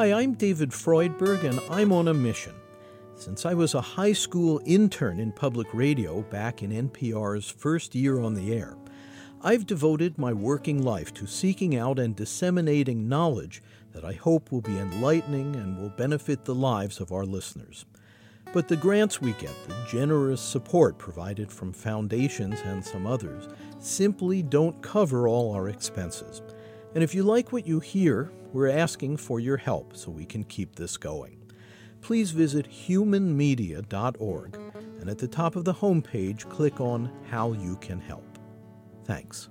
Hi, I'm David Freudberg, and I'm on a mission. Since I was a high school intern in public radio back in NPR's first year on the air, I've devoted my working life to seeking out and disseminating knowledge that I hope will be enlightening and will benefit the lives of our listeners. But the grants we get, the generous support provided from foundations and some others, simply don't cover all our expenses. And if you like what you hear, we're asking for your help so we can keep this going please visit humanmedia.org and at the top of the homepage, click on How You Can Help. Thanks.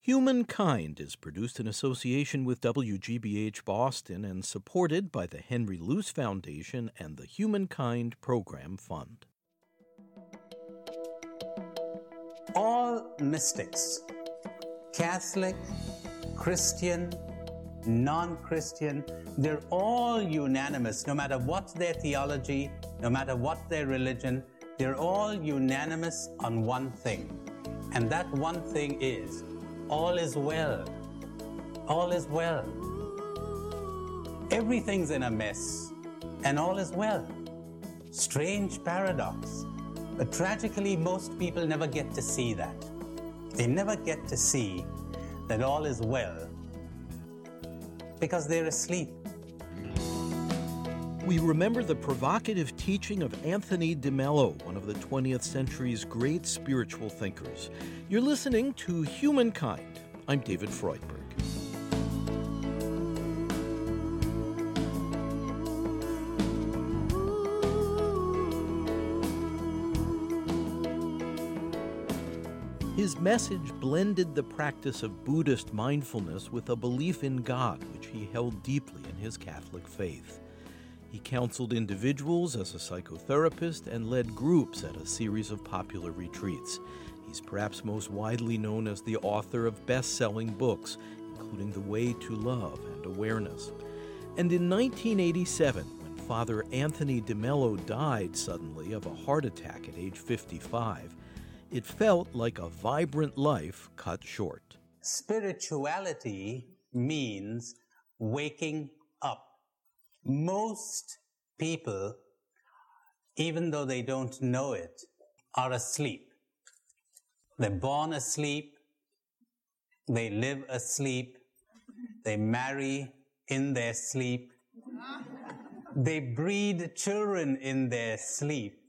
Humankind is produced in association with WGBH Boston and supported by the Henry Luce Foundation and the Humankind Program Fund. All mystics, Catholic, Christian, non Christian, they're all unanimous, no matter what their theology, no matter what their religion, they're all unanimous on one thing. And that one thing is all is well. All is well. Everything's in a mess, and all is well. Strange paradox. But tragically, most people never get to see that. They never get to see that all is well because they're asleep. We remember the provocative teaching of Anthony DeMello, one of the 20th century's great spiritual thinkers. You're listening to Humankind. I'm David Freudberg. His message blended the practice of Buddhist mindfulness with a belief in God, which he held deeply in his Catholic faith. He counseled individuals as a psychotherapist and led groups at a series of popular retreats. He's perhaps most widely known as the author of best selling books, including The Way to Love and Awareness. And in 1987, when Father Anthony DeMello died suddenly of a heart attack at age 55, it felt like a vibrant life cut short. Spirituality means waking up. Most people, even though they don't know it, are asleep. They're born asleep. They live asleep. They marry in their sleep. They breed children in their sleep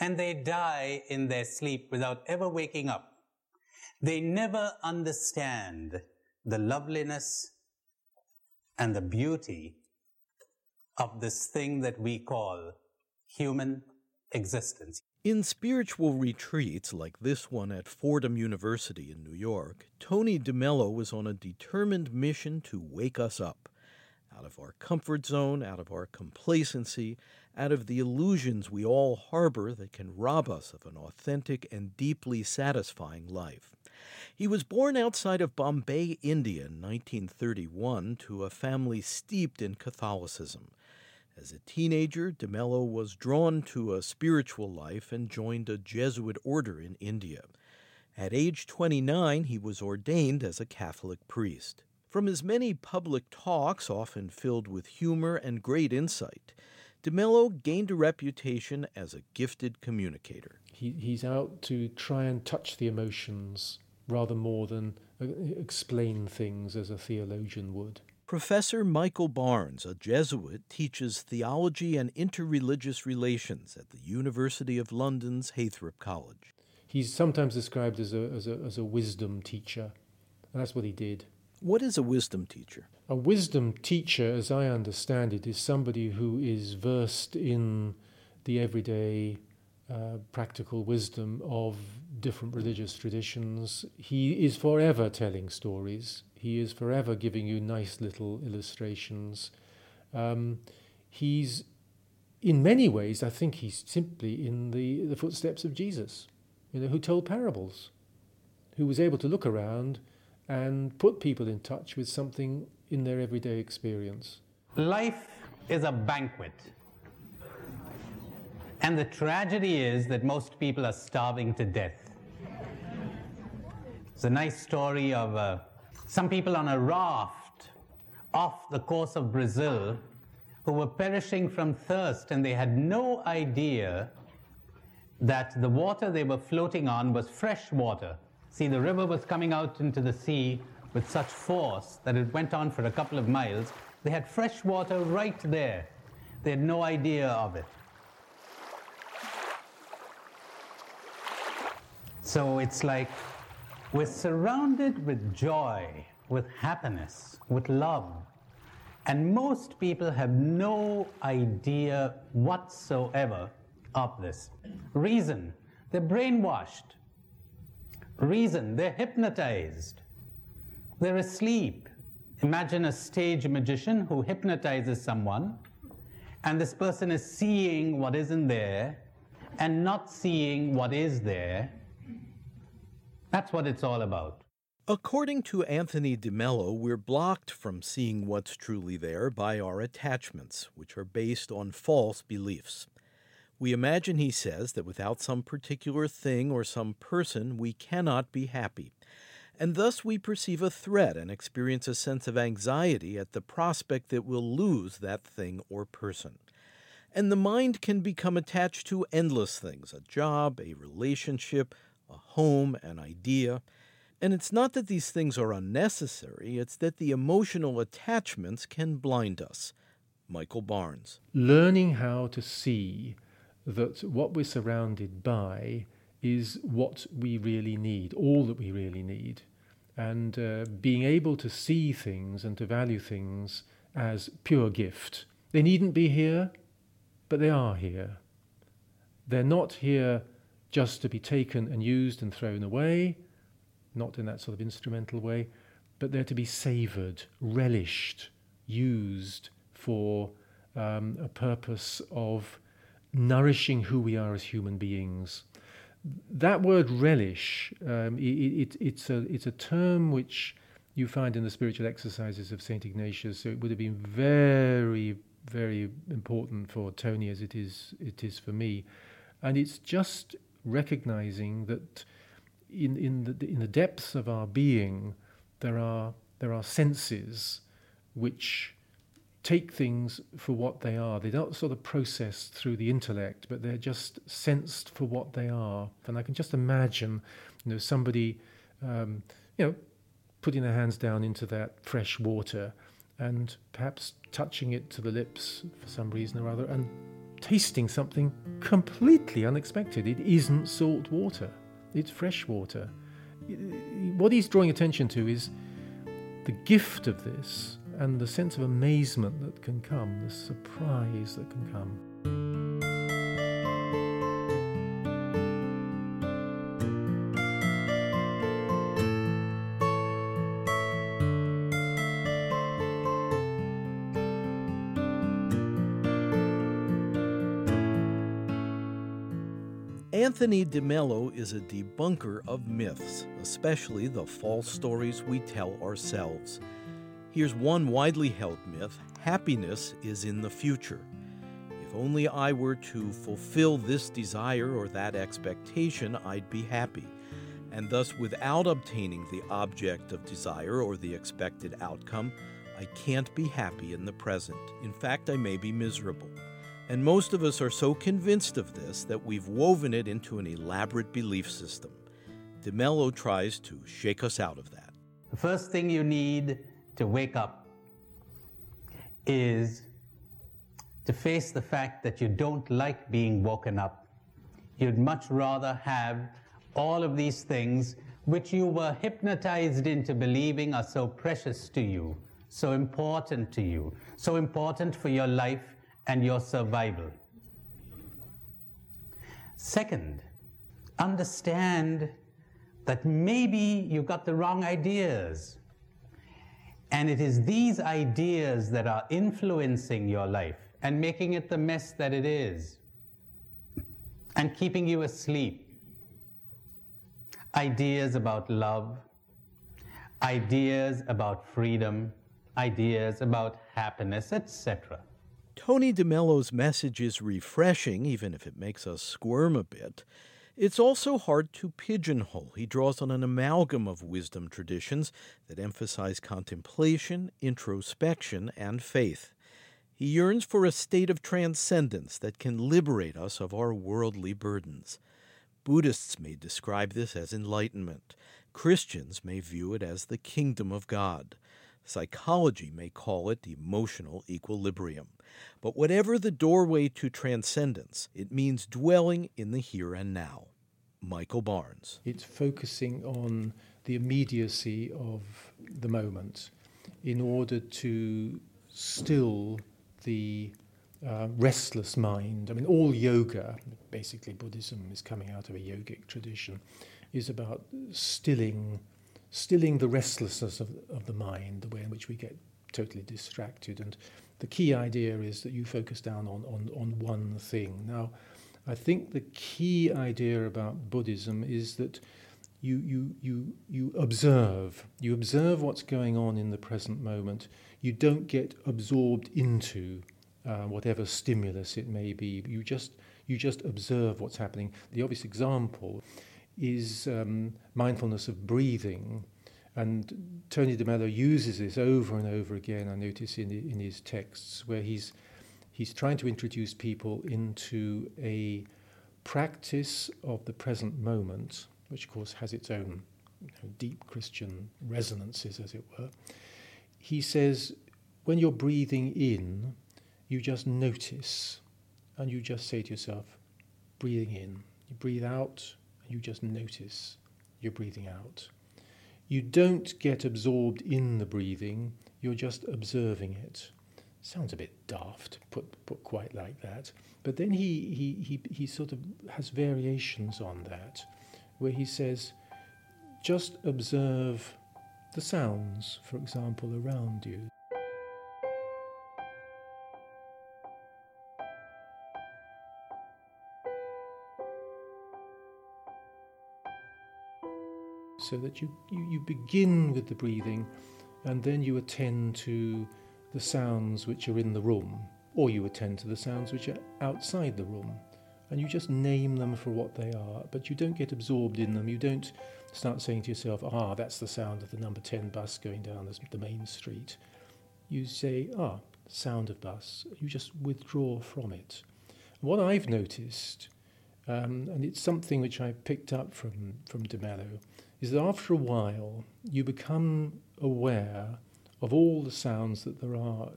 and they die in their sleep without ever waking up. They never understand the loveliness and the beauty of this thing that we call human existence. In spiritual retreats like this one at Fordham University in New York, Tony DeMello was on a determined mission to wake us up out of our comfort zone, out of our complacency, out of the illusions we all harbor that can rob us of an authentic and deeply satisfying life. He was born outside of Bombay, India in 1931 to a family steeped in Catholicism. As a teenager, DeMello was drawn to a spiritual life and joined a Jesuit order in India. At age 29, he was ordained as a Catholic priest. From his many public talks, often filled with humor and great insight, DeMello gained a reputation as a gifted communicator. He, he's out to try and touch the emotions rather more than uh, explain things as a theologian would. Professor Michael Barnes, a Jesuit, teaches theology and interreligious relations at the University of London's Heythrop College. He's sometimes described as a, as a, as a wisdom teacher, and that's what he did. What is a wisdom teacher? A wisdom teacher, as I understand it, is somebody who is versed in the everyday uh, practical wisdom of different religious traditions. He is forever telling stories, he is forever giving you nice little illustrations. Um, he's, in many ways, I think he's simply in the, the footsteps of Jesus, you know, who told parables, who was able to look around and put people in touch with something in their everyday experience. Life is a banquet. And the tragedy is that most people are starving to death. It's a nice story of uh, some people on a raft off the coast of Brazil who were perishing from thirst and they had no idea that the water they were floating on was fresh water. See, the river was coming out into the sea with such force that it went on for a couple of miles. They had fresh water right there. They had no idea of it. So it's like we're surrounded with joy, with happiness, with love. And most people have no idea whatsoever of this. Reason, they're brainwashed. Reason, they're hypnotized. They're asleep. Imagine a stage magician who hypnotizes someone, and this person is seeing what isn't there and not seeing what is there. That's what it's all about. According to Anthony DeMello, we're blocked from seeing what's truly there by our attachments, which are based on false beliefs. We imagine, he says, that without some particular thing or some person, we cannot be happy. And thus we perceive a threat and experience a sense of anxiety at the prospect that we'll lose that thing or person. And the mind can become attached to endless things a job, a relationship, a home, an idea. And it's not that these things are unnecessary, it's that the emotional attachments can blind us. Michael Barnes. Learning how to see that what we're surrounded by is what we really need, all that we really need. And uh, being able to see things and to value things as pure gift. They needn't be here, but they are here. They're not here just to be taken and used and thrown away, not in that sort of instrumental way, but they're to be savoured, relished, used for um, a purpose of nourishing who we are as human beings. That word relish, um, it, it, it's, a, it's a term which you find in the spiritual exercises of St. Ignatius, so it would have been very, very important for Tony as it is, it is for me. And it's just recognizing that in, in, the, in the depths of our being, there are, there are senses which take things for what they are. They're not sort of processed through the intellect, but they're just sensed for what they are. And I can just imagine, you know, somebody, um, you know, putting their hands down into that fresh water and perhaps touching it to the lips for some reason or other and tasting something completely unexpected. It isn't salt water, it's fresh water. What he's drawing attention to is the gift of this and the sense of amazement that can come, the surprise that can come. Anthony DeMello is a debunker of myths, especially the false stories we tell ourselves. Here's one widely held myth happiness is in the future. If only I were to fulfill this desire or that expectation, I'd be happy. And thus, without obtaining the object of desire or the expected outcome, I can't be happy in the present. In fact, I may be miserable. And most of us are so convinced of this that we've woven it into an elaborate belief system. DeMello tries to shake us out of that. The first thing you need to wake up is to face the fact that you don't like being woken up. You'd much rather have all of these things which you were hypnotized into believing are so precious to you, so important to you, so important for your life and your survival. Second, understand that maybe you got the wrong ideas. And it is these ideas that are influencing your life and making it the mess that it is and keeping you asleep. Ideas about love, ideas about freedom, ideas about happiness, etc. Tony DeMello's message is refreshing, even if it makes us squirm a bit. It's also hard to pigeonhole. He draws on an amalgam of wisdom traditions that emphasize contemplation, introspection, and faith. He yearns for a state of transcendence that can liberate us of our worldly burdens. Buddhists may describe this as enlightenment. Christians may view it as the kingdom of God. Psychology may call it emotional equilibrium. But whatever the doorway to transcendence, it means dwelling in the here and now. Michael Barnes. It's focusing on the immediacy of the moment in order to still the uh, restless mind. I mean, all yoga, basically Buddhism is coming out of a yogic tradition, is about stilling, stilling the restlessness of, of the mind, the way in which we get totally distracted. And the key idea is that you focus down on, on, on one thing. Now, I think the key idea about Buddhism is that you, you, you, you observe. You observe what's going on in the present moment. You don't get absorbed into uh, whatever stimulus it may be. You just, you just observe what's happening. The obvious example is um, mindfulness of breathing. And Tony de Mello uses this over and over again, I notice in, in his texts, where he's, he's trying to introduce people into a practice of the present moment, which of course has its own you know, deep Christian resonances, as it were. He says, when you're breathing in, you just notice and you just say to yourself, breathing in. You breathe out and you just notice you're breathing out. You don't get absorbed in the breathing, you're just observing it. Sounds a bit daft, put, put quite like that. But then he, he, he, he sort of has variations on that, where he says, just observe the sounds, for example, around you. so that you, you, you begin with the breathing and then you attend to the sounds which are in the room, or you attend to the sounds which are outside the room. And you just name them for what they are, but you don't get absorbed in them. You don't start saying to yourself, ah, that's the sound of the number 10 bus going down the main street. You say, ah, sound of bus. You just withdraw from it. What I've noticed, um, and it's something which I picked up from, from De Mello, is that after a while you become aware of all the sounds that there are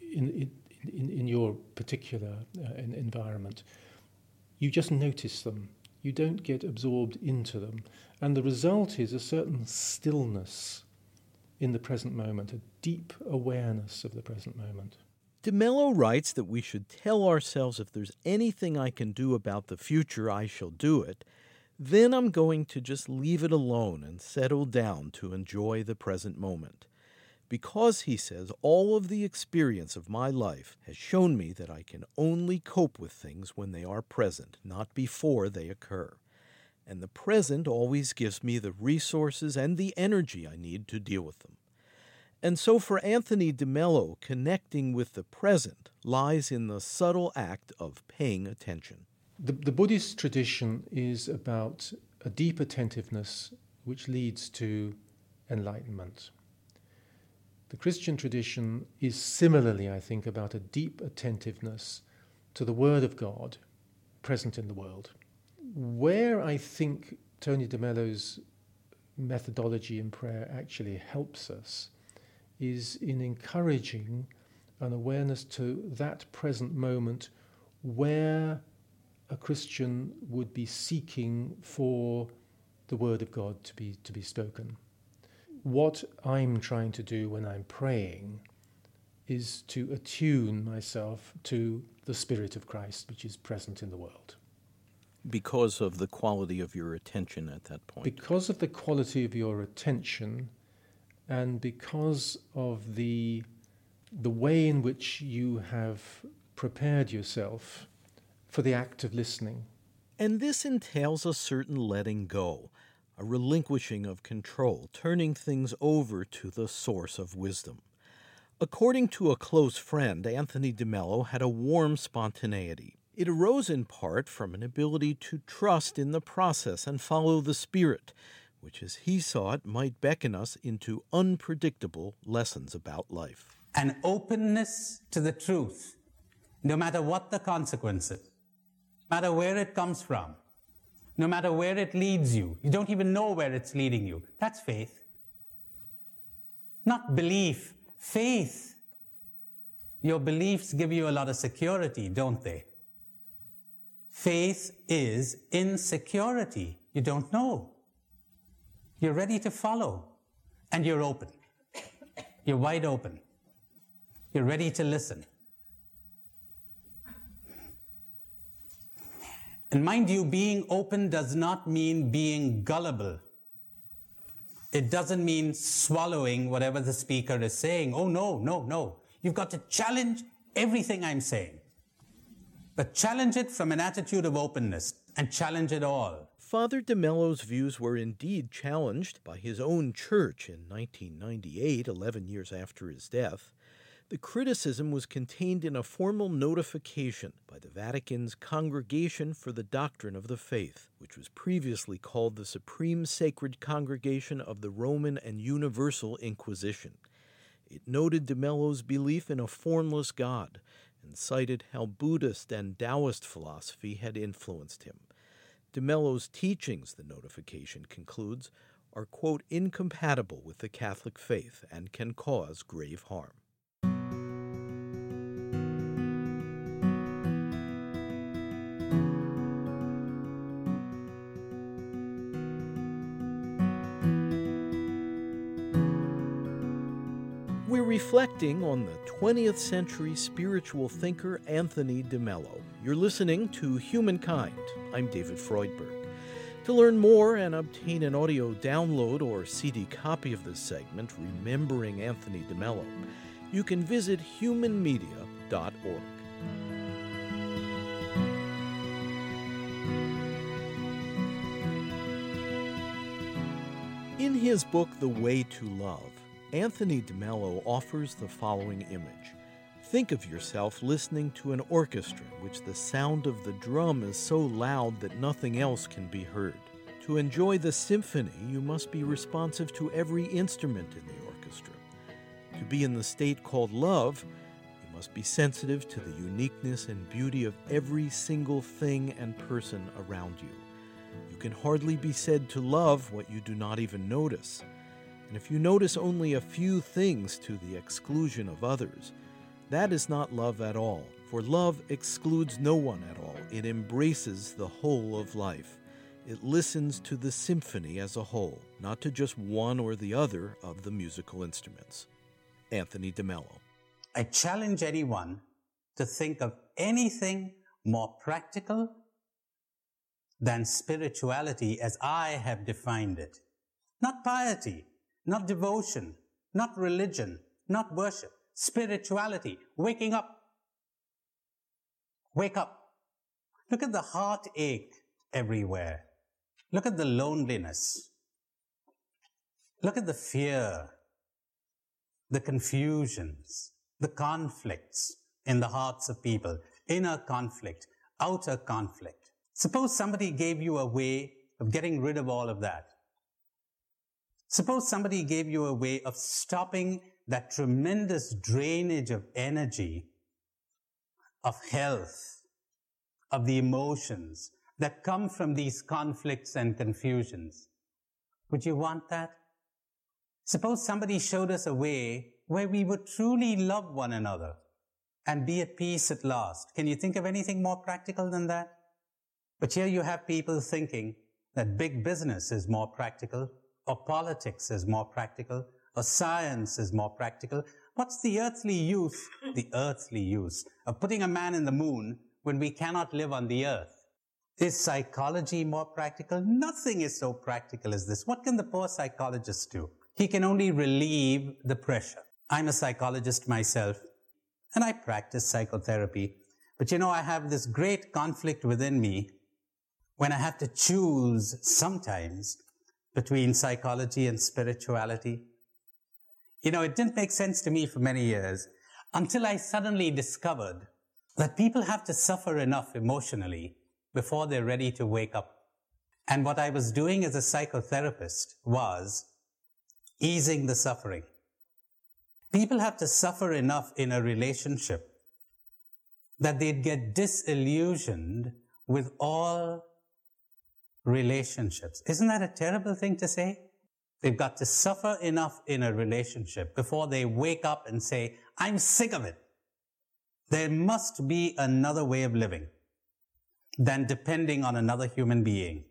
in, in, in your particular uh, environment. You just notice them. You don't get absorbed into them. And the result is a certain stillness in the present moment, a deep awareness of the present moment. De Mello writes that we should tell ourselves if there's anything I can do about the future, I shall do it. Then I'm going to just leave it alone and settle down to enjoy the present moment. Because, he says, all of the experience of my life has shown me that I can only cope with things when they are present, not before they occur. And the present always gives me the resources and the energy I need to deal with them. And so, for Anthony de Mello, connecting with the present lies in the subtle act of paying attention. The, the Buddhist tradition is about a deep attentiveness which leads to enlightenment. The Christian tradition is similarly, I think, about a deep attentiveness to the Word of God present in the world. Where I think Tony DeMello's methodology in prayer actually helps us is in encouraging an awareness to that present moment where a Christian would be seeking for the word of God to be, to be spoken. What I'm trying to do when I'm praying is to attune myself to the Spirit of Christ which is present in the world. Because of the quality of your attention at that point? Because of the quality of your attention and because of the, the way in which you have prepared yourself for the act of listening. And this entails a certain letting go, a relinquishing of control, turning things over to the source of wisdom. According to a close friend, Anthony de Mello had a warm spontaneity. It arose in part from an ability to trust in the process and follow the Spirit, which, as he saw it, might beckon us into unpredictable lessons about life. An openness to the truth, no matter what the consequences, no matter where it comes from, no matter where it leads you. You don't even know where it's leading you. That's faith. Not belief, faith. Your beliefs give you a lot of security, don't they? Faith is insecurity. You don't know. You're ready to follow and you're open. You're wide open. You're ready to listen. And mind you, being open does not mean being gullible. It doesn't mean swallowing whatever the speaker is saying. Oh, no, no, no. You've got to challenge everything I'm saying. But challenge it from an attitude of openness and challenge it all. Father de Mello's views were indeed challenged by his own church in 1998, 11 years after his death. The criticism was contained in a formal notification by the Vatican's Congregation for the Doctrine of the Faith, which was previously called the Supreme Sacred Congregation of the Roman and Universal Inquisition. It noted de Mello's belief in a formless God and cited how Buddhist and Taoist philosophy had influenced him. De Mello's teachings, the notification concludes, are, quote, incompatible with the Catholic faith and can cause grave harm. Reflecting on the 20th century spiritual thinker Anthony de Mello. You're listening to Humankind. I'm David Freudberg. To learn more and obtain an audio download or CD copy of this segment, Remembering Anthony de Mello, you can visit humanmedia.org. In his book, The Way to Love, Anthony de Mello offers the following image. Think of yourself listening to an orchestra in which the sound of the drum is so loud that nothing else can be heard. To enjoy the symphony, you must be responsive to every instrument in the orchestra. To be in the state called love, you must be sensitive to the uniqueness and beauty of every single thing and person around you. You can hardly be said to love what you do not even notice. And if you notice only a few things to the exclusion of others, that is not love at all, for love excludes no one at all. It embraces the whole of life. It listens to the symphony as a whole, not to just one or the other of the musical instruments. Anthony de Mello. I challenge anyone to think of anything more practical than spirituality as I have defined it. Not piety, not devotion, not religion, not worship, spirituality, waking up. Wake up. Look at the heartache everywhere. Look at the loneliness. Look at the fear, the confusions, the conflicts in the hearts of people, inner conflict, outer conflict. Suppose somebody gave you a way of getting rid of all of that. Suppose somebody gave you a way of stopping that tremendous drainage of energy, of health, of the emotions that come from these conflicts and confusions. Would you want that? Suppose somebody showed us a way where we would truly love one another and be at peace at last. Can you think of anything more practical than that? But here you have people thinking that big business is more practical, or politics is more practical, or science is more practical. What's the earthly use, the earthly use of putting a man in the moon when we cannot live on the earth? Is psychology more practical? Nothing is so practical as this. What can the poor psychologist do? He can only relieve the pressure. I'm a psychologist myself, and I practice psychotherapy. But you know, I have this great conflict within me when I have to choose sometimes between psychology and spirituality. You know, it didn't make sense to me for many years until I suddenly discovered that people have to suffer enough emotionally before they're ready to wake up. And what I was doing as a psychotherapist was easing the suffering. People have to suffer enough in a relationship that they'd get disillusioned with all relationships. Isn't that a terrible thing to say? They've got to suffer enough in a relationship before they wake up and say, I'm sick of it. There must be another way of living than depending on another human being.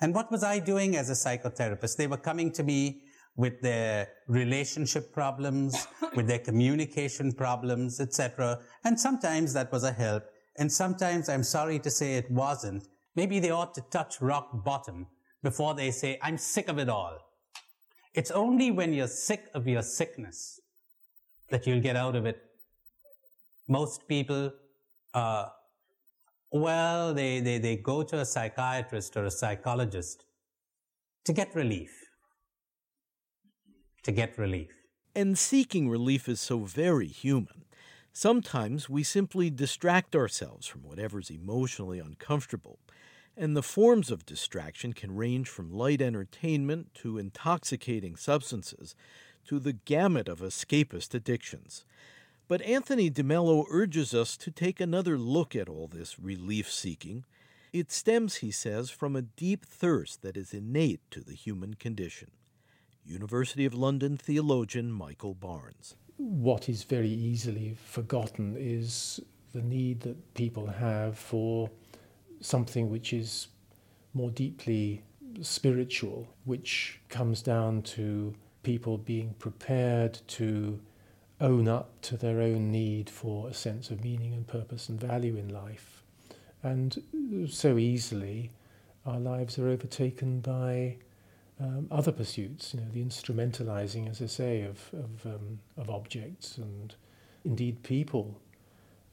And what was I doing as a psychotherapist? They were coming to me with their relationship problems, with their communication problems, etc. And sometimes that was a help. And sometimes I'm sorry to say it wasn't. Maybe they ought to touch rock bottom before they say, I'm sick of it all. It's only when you're sick of your sickness that you'll get out of it. Most people, uh, well, they, they, they go to a psychiatrist or a psychologist to get relief. To get relief. And seeking relief is so very human. Sometimes we simply distract ourselves from whatever's emotionally uncomfortable. And the forms of distraction can range from light entertainment to intoxicating substances to the gamut of escapist addictions. But Anthony DeMello urges us to take another look at all this relief seeking. It stems, he says, from a deep thirst that is innate to the human condition. University of London theologian Michael Barnes. What is very easily forgotten is the need that people have for something which is more deeply spiritual, which comes down to people being prepared to own up to their own need for a sense of meaning and purpose and value in life. And so easily, our lives are overtaken by um, other pursuits, you know, the instrumentalizing, as I say, of, of, um, of objects and indeed people.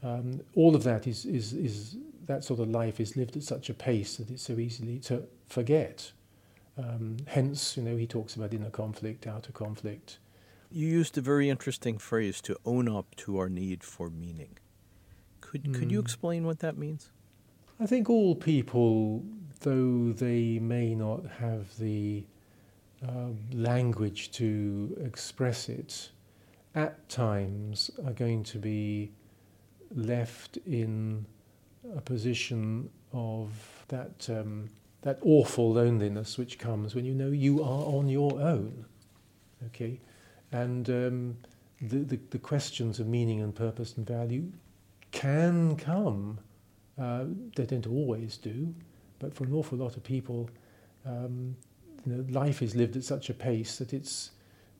Um, all of that is, is, is that sort of life is lived at such a pace that it's so easily to forget. Um, hence, you know, he talks about inner conflict, outer conflict. You used a very interesting phrase to own up to our need for meaning. Could, mm. could you hmm. explain what that means? I think all people, though they may not have the uh, language to express it, at times are going to be left in a position of that um, that awful loneliness which comes when you know you are on your own. Okay, and um, the, the, the questions of meaning and purpose and value can come. Uh, they don't always do, but for an awful lot of people, um, you know, life is lived at such a pace that it's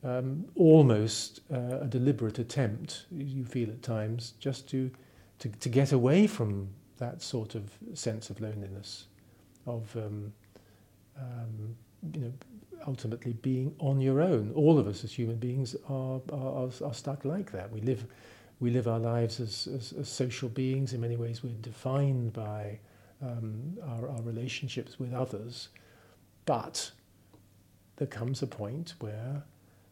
um, almost uh, a deliberate attempt, you feel at times, just to, to, to get away from that sort of sense of loneliness, of um, um, you know, ultimately being on your own. All of us as human beings are, are, are stuck like that. We live, we live our lives as, as, as social beings. In many ways, we're defined by um, our, our relationships with others. But there comes a point where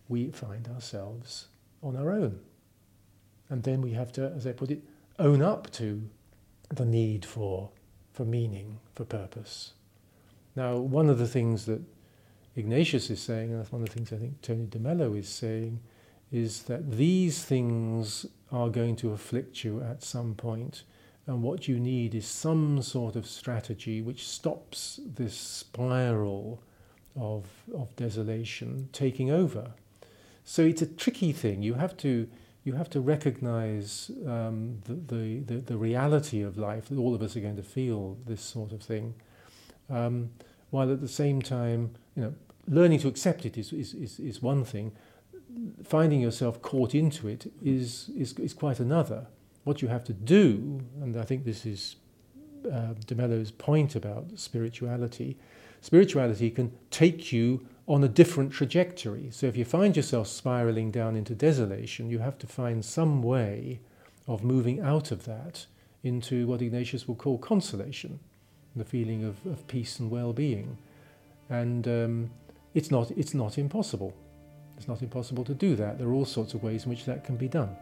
we find ourselves on our own. And then we have to, as I put it, own up to the need for, for meaning, for purpose. Now, one of the things that Ignatius is saying, and that's one of the things I think Tony DeMello is saying, is that these things are going to afflict you at some point, and what you need is some sort of strategy which stops this spiral of, of desolation taking over. So it's a tricky thing. You have to you have to recognize um, the, the, the, reality of life, that all of us are going to feel this sort of thing, um, while at the same time, you know, learning to accept it is, is, is, is one thing. Finding yourself caught into it is, is, is quite another. What you have to do, and I think this is uh, DeMello's point about spirituality, spirituality can take you on a different trajectory. So if you find yourself spiraling down into desolation, you have to find some way of moving out of that into what Ignatius will call consolation, the feeling of, of peace and well-being. And um, it's not it's not impossible. It's not impossible to do that. There are all sorts of ways in which that can be done.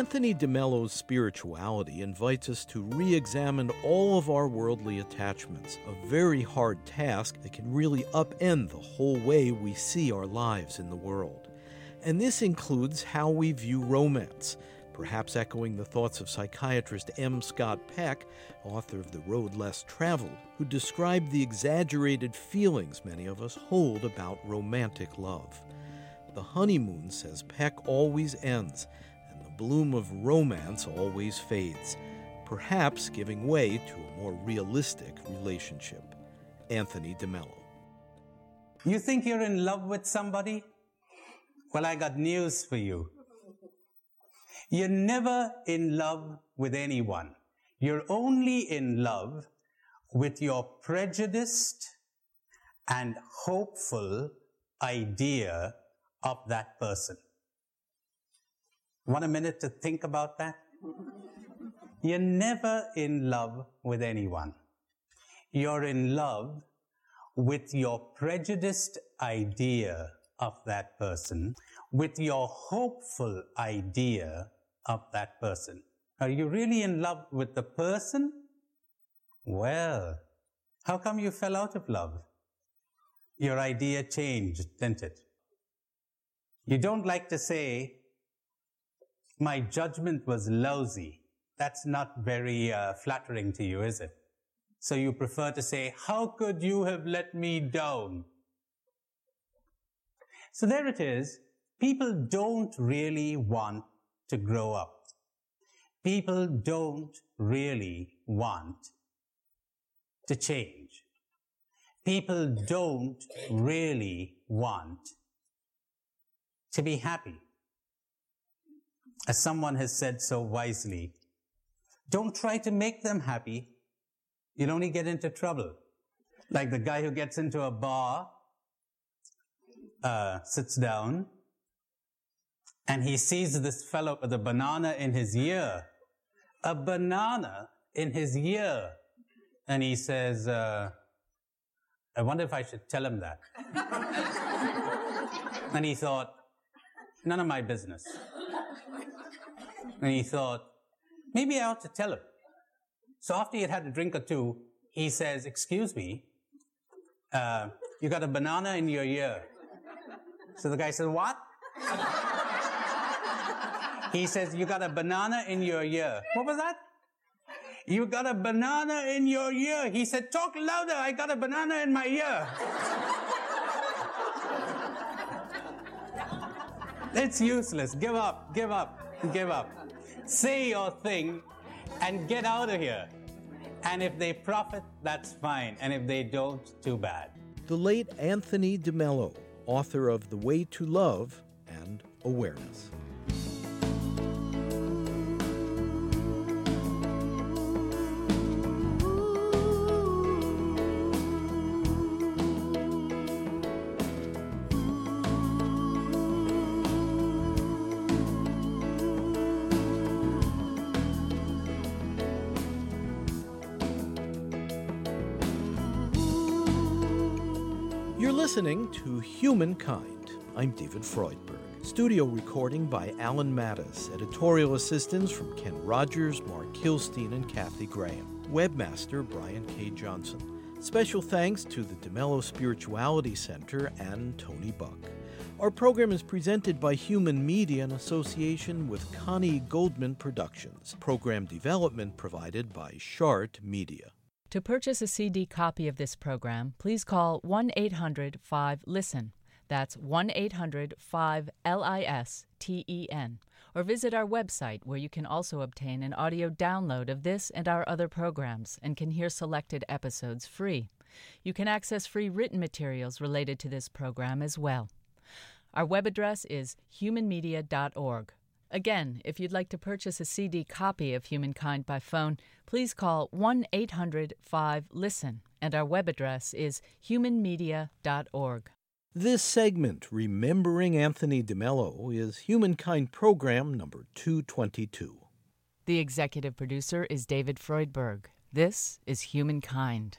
Anthony DeMello's spirituality invites us to re examine all of our worldly attachments, a very hard task that can really upend the whole way we see our lives in the world. And this includes how we view romance, perhaps echoing the thoughts of psychiatrist M. Scott Peck, author of The Road Less Traveled, who described the exaggerated feelings many of us hold about romantic love. The honeymoon, says Peck, always ends bloom of romance always fades, perhaps giving way to a more realistic relationship. Anthony DeMello. You think you're in love with somebody? Well, I got news for you. You're never in love with anyone. You're only in love with your prejudiced and hopeful idea of that person. Want a minute to think about that? You're never in love with anyone. You're in love with your prejudiced idea of that person, with your hopeful idea of that person. Are you really in love with the person? Well, how come you fell out of love? Your idea changed, didn't it? You don't like to say, my judgment was lousy. That's not very uh, flattering to you, is it? So you prefer to say, how could you have let me down? So there it is. People don't really want to grow up. People don't really want to change. People don't really want to be happy. As someone has said so wisely, don't try to make them happy. You'll only get into trouble. Like the guy who gets into a bar, uh, sits down, and he sees this fellow with a banana in his ear. A banana in his ear. And he says, uh, I wonder if I should tell him that. and he thought, none of my business. And he thought, maybe I ought to tell him. So after he had had a drink or two, he says, excuse me, uh, you got a banana in your ear. So the guy says, what? he says, you got a banana in your ear. What was that? You got a banana in your ear. He said, talk louder. I got a banana in my ear. It's useless. Give up. Give up. Give up say your thing, and get out of here. And if they profit, that's fine. And if they don't, too bad. The late Anthony DeMello, author of The Way to Love and Awareness. Listening to Humankind. I'm David Freudberg. Studio recording by Alan Mattis. Editorial assistance from Ken Rogers, Mark Kilstein, and Kathy Graham. Webmaster Brian K. Johnson. Special thanks to the DeMello Spirituality Center and Tony Buck. Our program is presented by Human Media in association with Connie Goldman Productions. Program development provided by Shart Media. To purchase a CD copy of this program, please call 1 800 5 LISTEN. That's 1 800 5 L I S T E N. Or visit our website where you can also obtain an audio download of this and our other programs and can hear selected episodes free. You can access free written materials related to this program as well. Our web address is humanmedia.org. Again, if you'd like to purchase a CD copy of Humankind by phone, please call 1 800 5 LISTEN, and our web address is humanmedia.org. This segment, Remembering Anthony DeMello, is Humankind Program number 222. The executive producer is David Freudberg. This is Humankind.